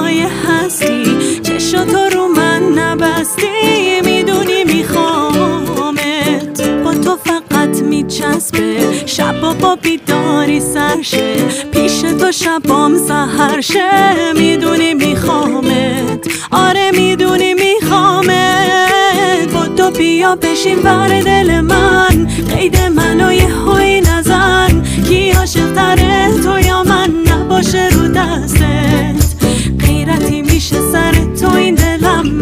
پای هستی. چشو تو رو من نبستی. می‌دونی میخوامت. با تو فقط میچسبه. شب با بیداری سرشه. پیش تو شبام سهرشه. می‌دونی میخوامت. آره می‌دونی میخوامت. با تو بیا بشین بر دل من. قید منو یه هوی نزن. کی عاشق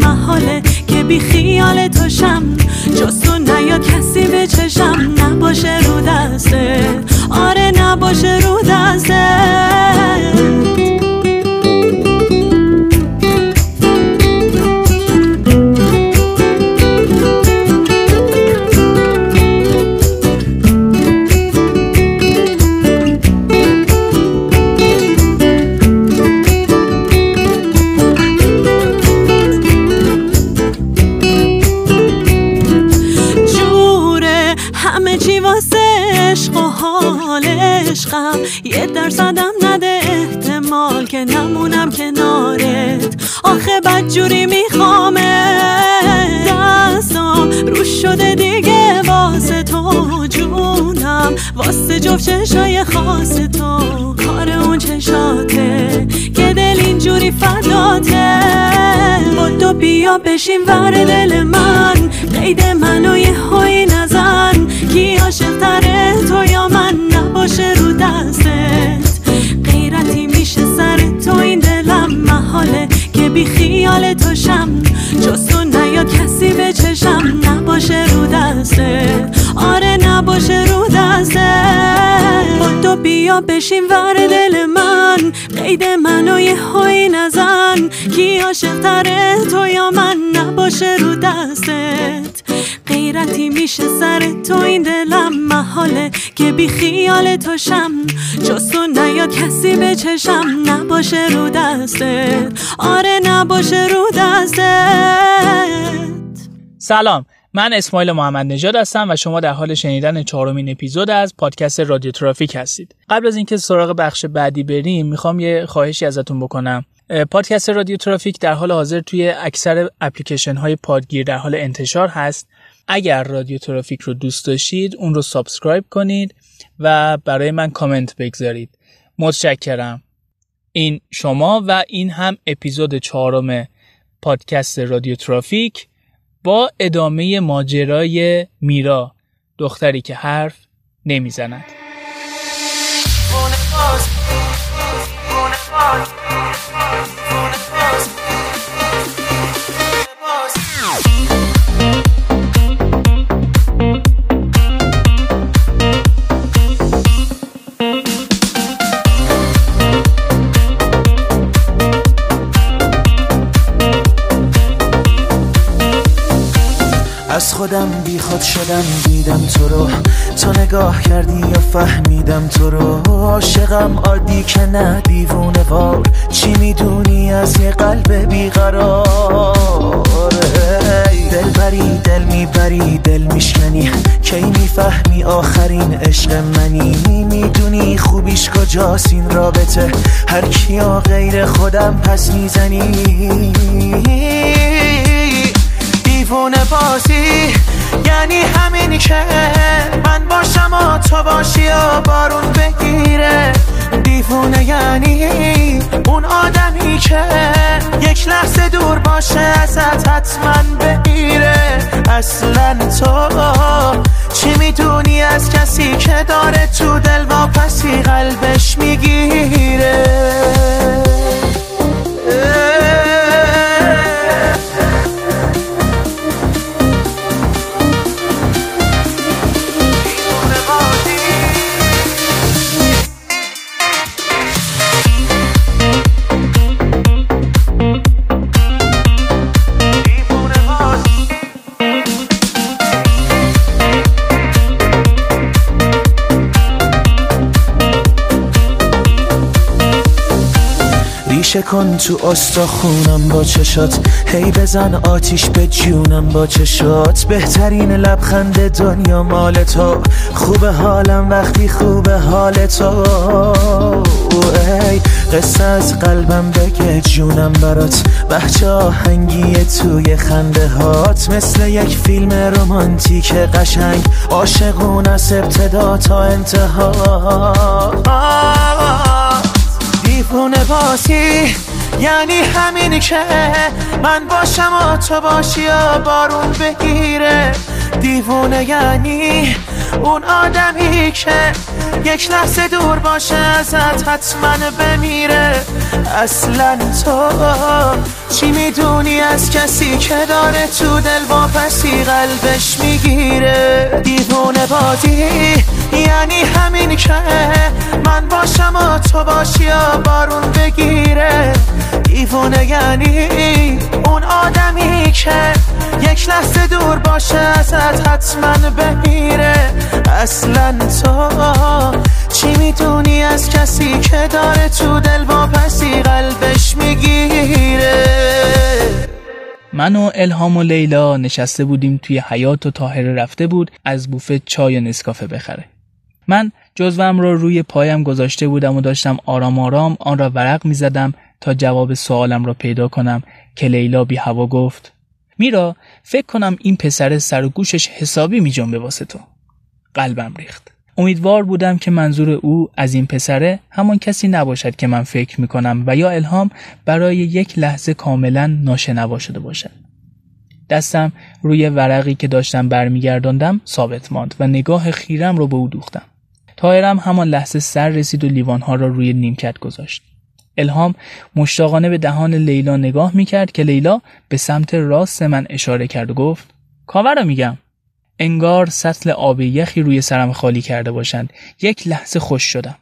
محاله که بی خیال تو شم. جز تو نیاد کسی بشین ور دل من قید منو یه هایی نزن. کی عاشق تو یا من؟ نباشه رو دستت. غیرتی میشه سر تو این دلم محاله که بی خیال تو شم. جز تو نیاد کسی به چشم. نباشه رو دستت. آره نباشه رو دستت. با تو بیا بشین ور دل من. قید منو یه هایی نزن. کی عاشق تو یا من؟ نباشه رو دستت. غیرتی میشه سر تو این دلم. محاله که بی خیال تو شم. جز تو نیاد کسی به چشم. نباشه رو دستت. آره نباشه رو دستت. سلام. من اسماعیل محمد نژاد هستم و شما در حال شنیدن چهارمین اپیزود از پادکست رادیو ترافیک هستید. قبل از اینکه سراغ بخش بعدی بریم می‌خوام یه خواهشی ازتون بکنم. پادکست رادیو ترافیک در حال حاضر توی اکثر اپلیکیشن های پادگیر در حال انتشار هست اگر رادیو ترافیک رو دوست داشتید اون رو subscribe کنید و برای من کامنت بگذارید متشکرم این شما و این هم اپیزود چهارم پادکست رادیو ترافیک با ادامه ماجرای میرا دختری که حرف نمی‌زند. از خودم بیخود شدم دیدم تو رو. تو نگاه کردی یا فهمیدم تو رو. عاشقم عادی که نه دیوونه وار. چی می‌دونی؟ از یه قلب بیقرار. دل بری دل می‌بری دل میشکنی. کی می‌فهمی؟ آخرین عشق منی. می‌دونی خوبیش کجاست؟ این رابطه. هر کیا غیر خودم پس می‌زنی. دیوونه بازی. یعنی همین که من باشم و تو باشی و بارون بگیره. دیوونه یعنی اون آدمی که یک لحظه دور باشه ازت حتما بگیره اصلا تو چی می‌دونی از کسی که داره تو دل کن تو استخونم با چشات. هی بزن آتیش به جونم با چشات. بهترین لبخند دنیا مال تو. خوب حالم وقتی خوب حال تو. ای قصه از قلبم بگه جونم برات. بچه آهنگی توی خنده هات. مثل یک فیلم رومانتیک قشنگ. عاشقون از ابتدا تا انتها. دیوونه بازی. یعنی همینی که من باشم و تو باشی و بارون بگیره. دیوونه یعنی اون آدمی که یک لحظه دور باشه ازت حتما بمیره. اصلا تو چی می‌دونی؟ از کسی که داره تو دل پسی قلبش می‌گیره. دیوونه بادی یعنی همین که من باشم و تو باشی و بارون بگیره. دیوونه یعنی اون آدمی که یک لحظه دور باشه ازت حتما بمیره. اصلا تو چی می‌تونی از کسی که داره تو دل پسی قلبش می‌گیره. من و الهام و لیلا نشسته بودیم توی حیات و تاهر رفته بود از بوفه چای و نسکافه بخره. من جزوم رو روی پایم گذاشته بودم و داشتم آرام آرام آن را ورق می زدم تا جواب سوالم را پیدا کنم که لیلا بی هوا گفت میرا فکر کنم این پسر سر و گوشش حسابی می جنبه واسه تو. قلبم ریخت. امیدوار بودم که منظور او از این پسره همان کسی نباشد که من فکر می کنم و یا الهام برای یک لحظه کاملا ناشنوا شده باشد. دستم روی ورقی که داشتم برمیگرداندم ثابت ماند و نگاه خیرم رو به او دوختم. تایرم همان لحظه سر رسید و لیوانها را روی نیمکت گذاشت. الهام مشتاقانه به دهان لیلا نگاه می‌کرد که لیلا به سمت راست من اشاره کرد و گفت کاور رو میگم. انگار سطل آب یخی روی سرم خالی کرده باشند. یک لحظه خوش شدم.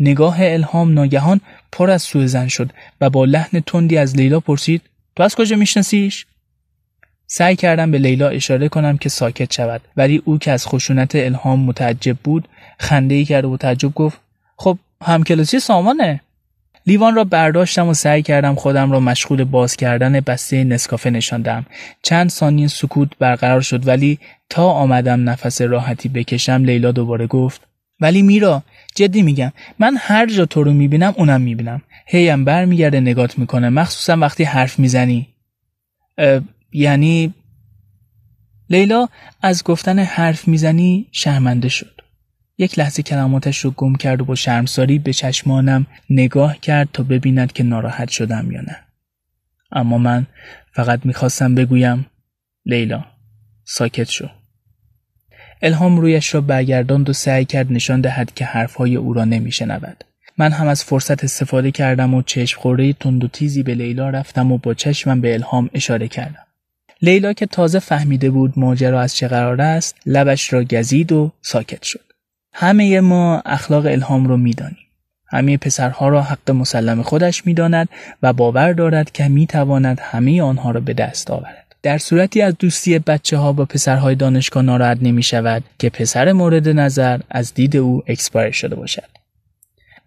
نگاه الهام ناگهان پر از سوء زن شد و با لحن تندی از لیلا پرسید تو از کجا میشناسیش؟ سعی کردم به لیلا اشاره کنم که ساکت شود ولی او که از خشونت الهام متعجب بود خنده ای کرد و تعجب گفت خب همکلاسی سامانه. لیوان را برداشتم و سعی کردم خودم را مشغول باز کردن بسته نسکافه نشاندم. چند ثانیه سکوت برقرار شد ولی تا آمدم نفس راحتی بکشم لیلا دوباره گفت ولی میرا جدی میگم من هر جا تو رو می‌بینم اونم می‌بینم. هیم برمیگرده نگات می‌کنه مخصوصا وقتی حرف می‌زنی. یعنی لیلا از گفتن حرف می‌زنی شرمنده شد. یک لحظه کلماتش رو گم کرد و با شرمساری به چشمانم نگاه کرد تا ببیند که ناراحت شدم یا نه. اما من فقط می‌خواستم بگویم لیلا ساکت شو. الهام رویش را برگرداند و سعی کرد نشان دهد که حرفهای او را نمیشنود. من هم از فرصت استفاده کردم و چشم خوره تند و تیزی به لیلا رفتم و با چشمم به الهام اشاره کردم. لیلا که تازه فهمیده بود ماجرا از چه قرار است لبش را گزید و ساکت شد. همه ما اخلاق الهام رو می‌دانیم. همه پسرها را حق مسلم خودش می‌داند و باور دارد که می‌تواند همه آنها را به دست آورد. در صورتی از دوستی بچه ها با پسرهای دانشگاه ناراحت نمی شود که پسر مورد نظر از دید او expire شده باشد.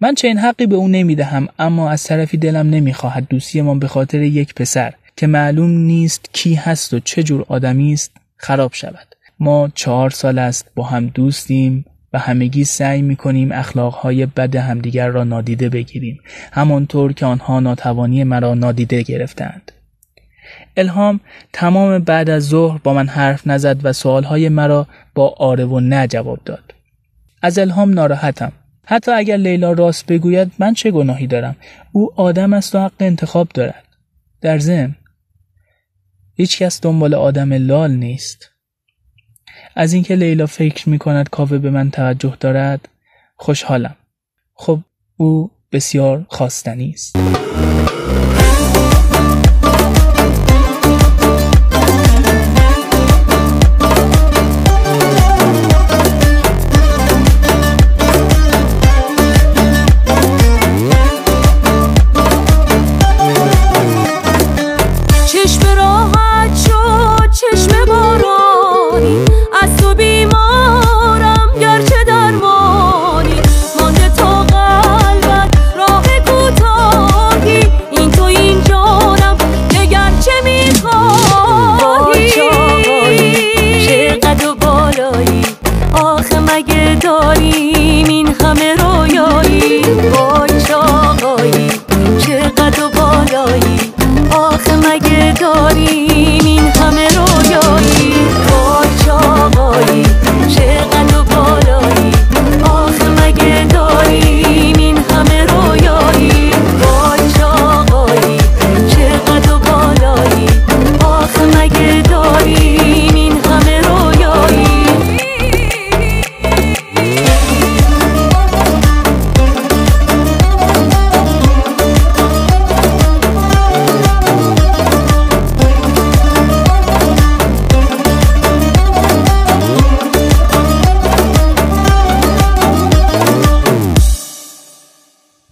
من چنین حقی به او نمی دهم اما از طرفی دلم نمی‌خواهد دوستی ما به خاطر یک پسر که معلوم نیست کی هست و چه جور آدمی است خراب شود. ما چهار سال است با هم دوستیم و همگی سعی می‌کنیم اخلاقهای بد همدیگر را نادیده بگیریم همانطور که آنها ناتوانی مرا نادیده گرفتند. الهام تمام بعد از ظهر با من حرف نزد و سوالهای مرا با آره و نه جواب داد. از الهام ناراحتم. حتی اگر لیلا راست بگوید من چه گناهی دارم؟ او آدم است و حق انتخاب دارد. در ضمن هیچکس دنبال آدم لال نیست. از اینکه لیلا فکر می کند کاوه به من توجه دارد خوشحالم. خب او بسیار خواستنی است.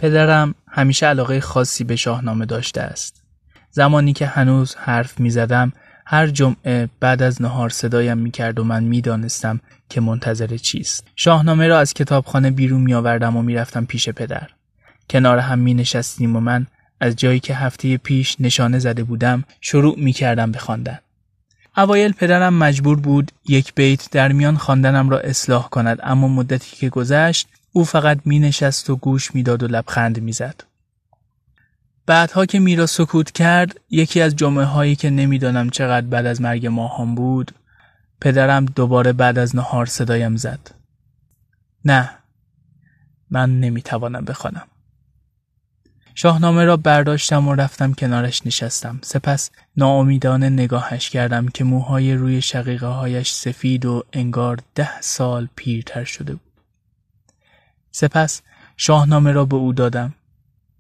پدرم همیشه علاقه خاصی به شاهنامه داشته است. زمانی که هنوز حرف می زدم هر جمعه بعد از نهار صدایم می کرد و من می دانستم که منتظر چیست. شاهنامه را از کتابخانه بیرون می آوردم و می رفتم پیش پدر. کنار هم می نشستیم و من از جایی که هفته پیش نشانه زده بودم شروع می کردم به خواندن. اوایل پدرم مجبور بود یک بیت در میان خواندنم را اصلاح کند اما مدتی که گذشت او فقط می نشست و گوش می‌داد و لبخند می‌زد. بعدها که میرا سکوت کرد یکی از جمعه هایی که نمی‌دانم چقدر بعد از مرگ ماهام بود پدرم دوباره بعد از نهار صدایم زد. نه من نمی‌توانم بخوانم. شاهنامه را برداشتم و رفتم کنارش نشستم. سپس ناامیدانه نگاهش کردم که موهای روی شقیقه هایش سفید و انگار ده سال پیرتر شده بود. سپس شاهنامه را به او دادم.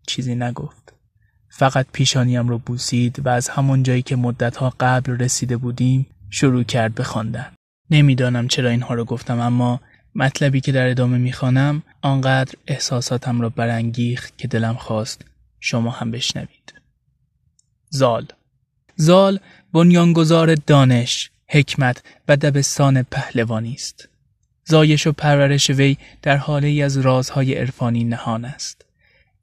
چیزی نگفت. فقط پیشانیم را بوسید و از همان جایی که مدتها قبل رسیده بودیم شروع کرد به خواندن. نمی‌دانم چرا اینها را گفتم اما مطلبی که در ادامه می‌خوانم آنقدر احساساتم را برانگیخت که دلم خواست شما هم بشنوید. زال زال بنیانگذار دانش، حکمت و دبستان پهلوانی است. زایش و پرورش وی در حاله ای از رازهای عرفانی نهان است.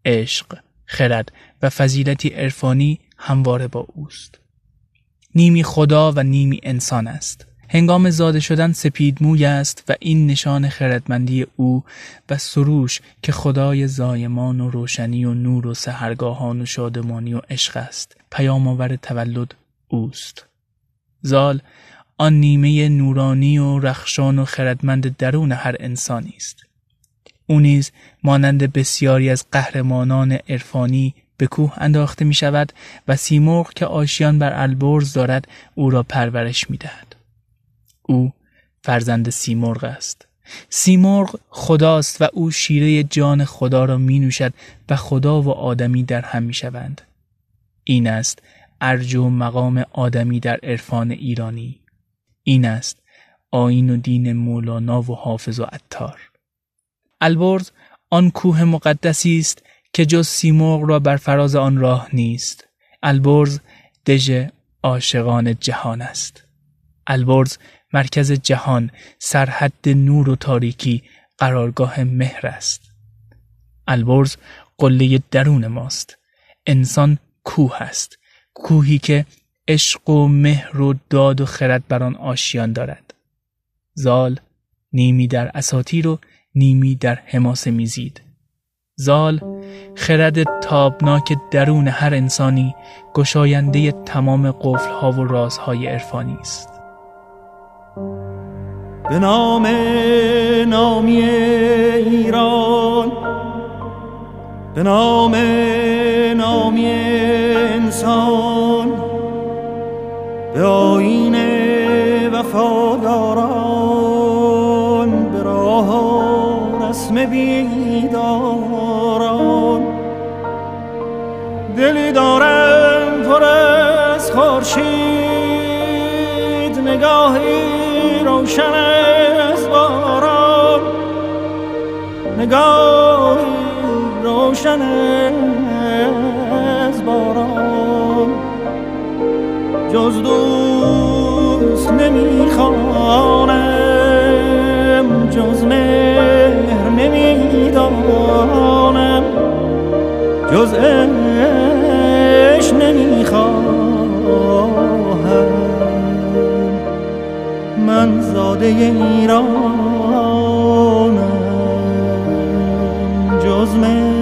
عشق، خرد و فضیلتی عرفانی همواره با اوست. نیمی خدا و نیمی انسان است. هنگام زاده شدن سپید موی است و این نشان خردمندی او و سروش که خدای زایمان و روشنی و نور و سهرگاهان و شادمانی و عشق است پیام آور تولد اوست زال آن نیمه نورانی و رخشان و خردمند درون هر انسانی است او نیز مانند بسیاری از قهرمانان عرفانی به کوه انداخته می شود و سیمرغ که آشیان بر البرز دارد او را پرورش می دهد. او فرزند سیمرغ است. سیمرغ خداست و او شیره جان خدا را می نوشد و خدا و آدمی در هم می شوند. این است ارج و مقام آدمی در عرفان ایرانی. این است آین و دین مولانا و حافظ و عطار. البرز آن کوه مقدسی است که جز سیمرغ را بر فراز آن راه نیست. البرز دژ عاشقان جهان است. البرز مرکز جهان سرحد نور و تاریکی قرارگاه مهر است البرز قله درون ماست انسان کوه است کوهی که عشق و مهر و داد و خرد بر آن آشیان دارد. زال نیمی در اساطیر و نیمی در حماس میزید. زال خرد تابناک درون هر انسانی گشاینده تمام قفلها و رازهای عرفانی است. به نام نامی ایران به نام نامی انسان به آین وفاداران به راه رسم بیداران. دلی دارم پر از خورشید نگاهی روشن از باران. نگاه روشن از باران. جز دوست نمی‌خوانم جز مهر نمی‌دانم. جز اش نمی‌خوام من زاده ایرانم جز مهر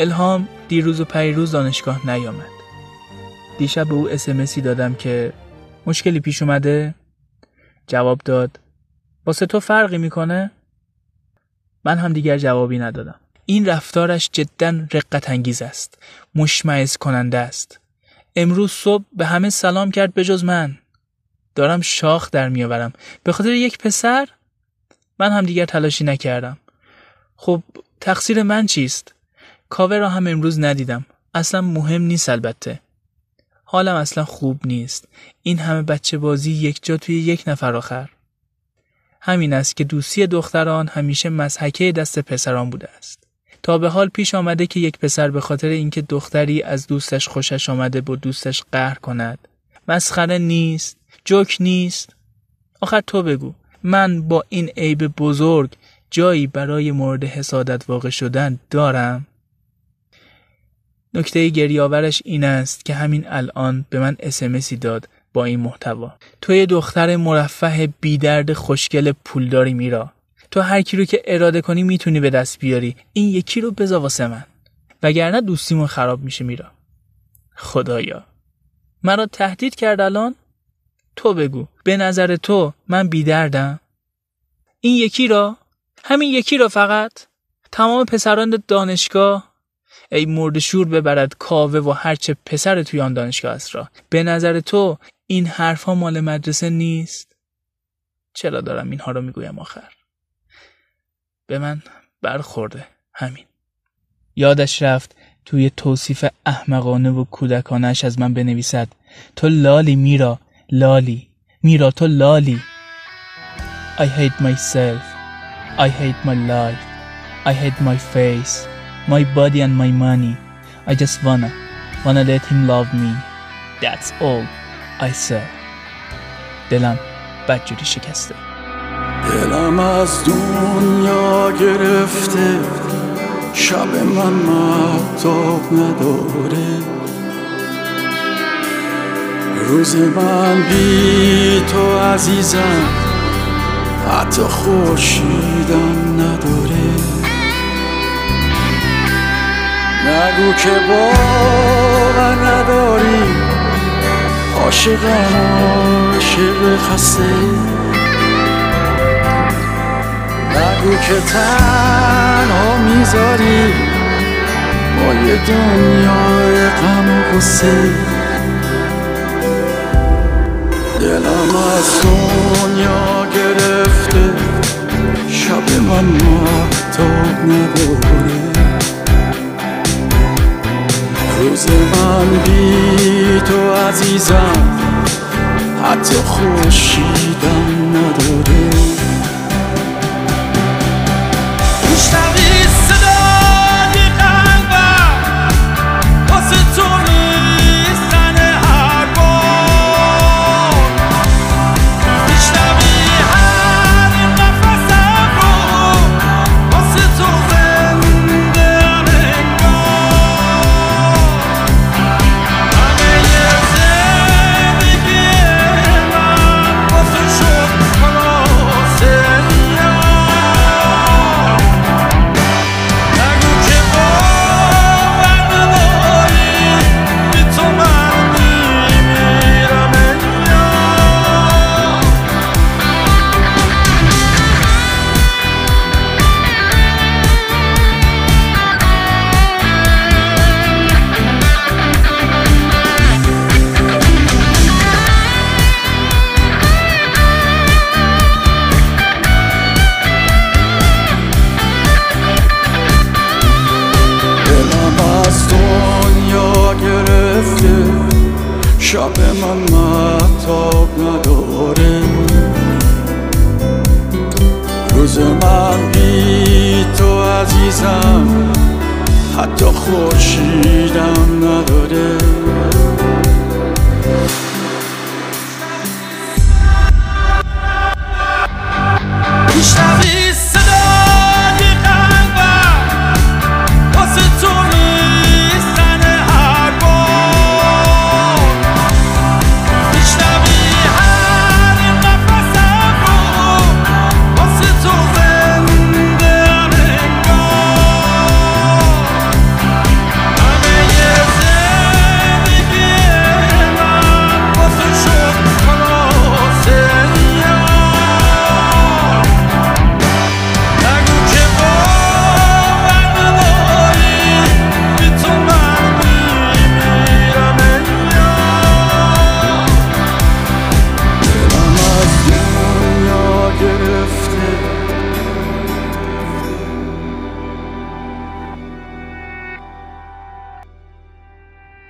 الهام دیروز و پریروز دانشگاه نیامد. دیشب به او اسمسی دادم که مشکلی پیش اومده؟ جواب داد واسه تو فرقی می‌کنه؟ من هم دیگر جوابی ندادم. این رفتارش جدا رقت انگیز است. مشمعز کننده است. امروز صبح به همه سلام کرد به جز من. دارم شاخ در میآورم. به خاطر یک پسر؟ من هم دیگر تلاشی نکردم. خب تقصیر من چیست؟ کاوه را هم امروز ندیدم. اصلا مهم نیست البته. حالم اصلا خوب نیست. این همه بچه بازی یک جا توی یک نفر آخر. همین است که دوستی دختران همیشه مزحکه دست پسران بوده است. تا به حال پیش آمده که یک پسر به خاطر اینکه دختری از دوستش خوشش آمده با دوستش قهر کند. مسخره نیست. جوک نیست. آخر تو بگو. من با این عیب بزرگ جایی برای مورد حسادت واقع شدن دارم؟ نکته گریاورش این است که همین الان به من اسمسی داد با این محتوا. تو یه دختر مرفه بیدرد خوشگل پولداری میرا. تو هر کی رو که اراده کنی می‌تونی به دست بیاری. این یکی رو بزا واسه من. وگرنه دوستیمون خراب میشه میرا. خدایا. مرا تهدید کرد الان؟ تو بگو. به نظر تو من بیدردم؟ این یکی را؟ همین یکی را فقط؟ تمام پسران دانشگاه؟ ای مرد شور ببرد کاوه و هرچه پسر توی آن دانشگاه است را. به نظر تو این حرفها مال مدرسه نیست؟ چرا دارم اینها رو می‌گویم آخر؟ به من برخورده همین. یادش رفت توی توصیف احمقانه و کودکانش از من بنویسد تو لالی میرا لالی میرا تو لالی. I hate myself I hate my life I hate my face. My body and my money. I just wanna, wanna let him love me. That's all I said. دلم بدجوری شکسته دلم از دنیا گرفته شب من محتاب نداره روز من بی تو عزیزم حتی خوشیدم نگو که باور نداری. عاشقم عاشق خسته. نگو که تنها می‌ذاری با یه دنیا غم و غصه. دلم از دنیا گرفته. شب من محتاب نداره. روز من بی تو عزیزم حتی خوشیدم نداره. خورشیدم نداده.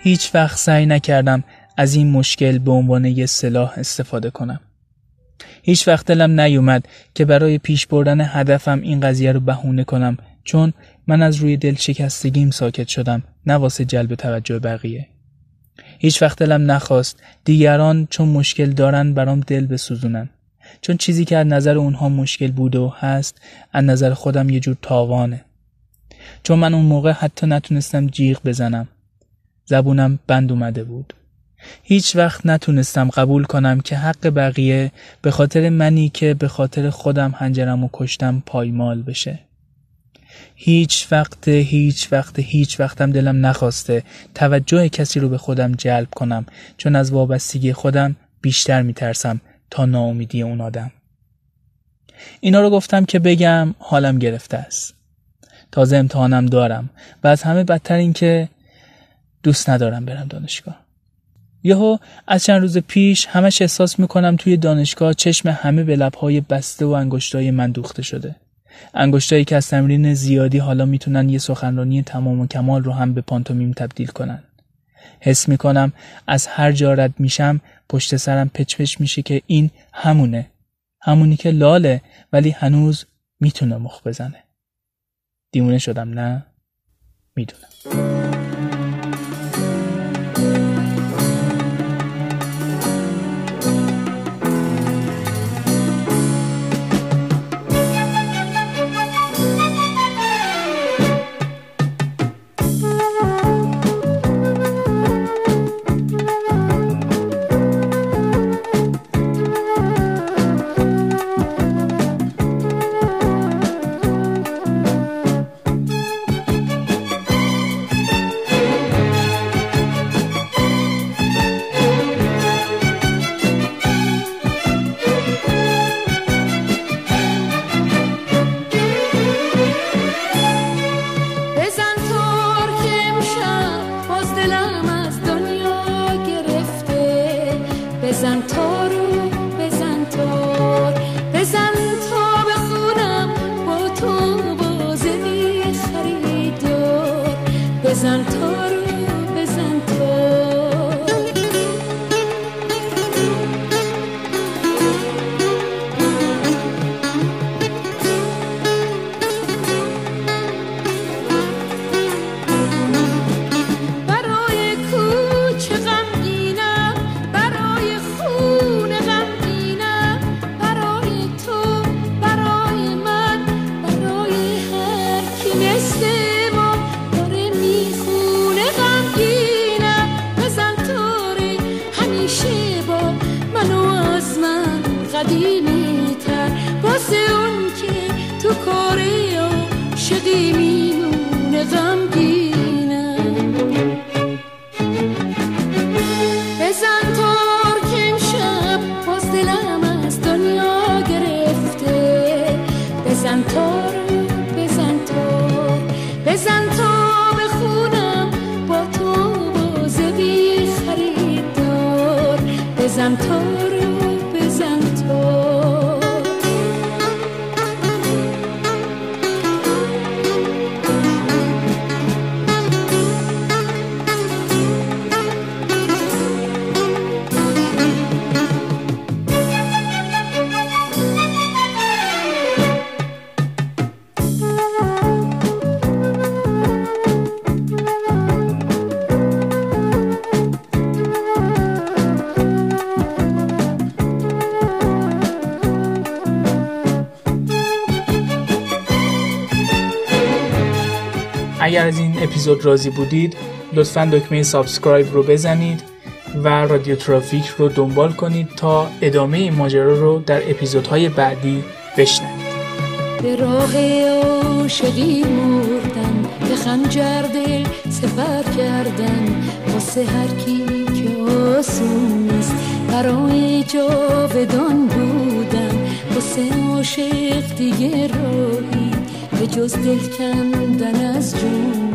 هیچ وقت سعی نکردم از این مشکل به عنوان یه سلاح استفاده کنم. هیچ وقت دلم نیومد که برای پیش بردن هدفم این قضیه رو بهونه کنم چون من از روی دل شکستگیم ساکت شدم نه واسه جلب توجه بقیه. هیچ وقت دلم نخواست دیگران چون مشکل دارن برام دل بسوزونن. چون چیزی که از نظر اونها مشکل بوده و هست از نظر خودم یه جور تاوانه. چون من اون موقع حتی نتونستم جیغ بزنم. زبونم بند اومده بود. هیچ وقت نتونستم قبول کنم که حق بقیه به خاطر منی که به خاطر خودم هنجرم و کشتم پایمال بشه. هیچ وقت هیچ وقت هیچ وقتم دلم نخواسته توجه کسی رو به خودم جلب کنم چون از وابستگی خودم بیشتر میترسم تا ناامیدی اون آدم. اینا رو گفتم که بگم حالم گرفته است. تازه امتحانم دارم و از همه بدتر این که دوست ندارم برم دانشگاه. یهو از چند روز پیش همش احساس می‌کنم توی دانشگاه چشم همه به لبهای بسته و انگشتای من دوخته شده. انگشتایی که از تمرین زیادی حالا می‌تونن یه سخنرانی تمام و کمال رو هم به پانتومیم تبدیل کنن. حس می‌کنم از هر جا رد میشم پشت سرم پچ پچ میشه که این همونه. همونی که لاله ولی هنوز می‌تونه مخ بزنه. دیمونه شدم نه؟ می‌دونم. بزن تو اگر از اپیزود راضی بودید لطفا دکمه subscribe رو بزنید و رادیو ترافیک رو دنبال کنید تا ادامه این ماجرا رو در اپیزودهای بعدی بشنوید. به راه عاشقی مردن به خنجر دل سفر کردن واسه هر کی که آسون نیست برای جاودان بودن واسه عاشق دیگه راهی. به جز دل کندن از جون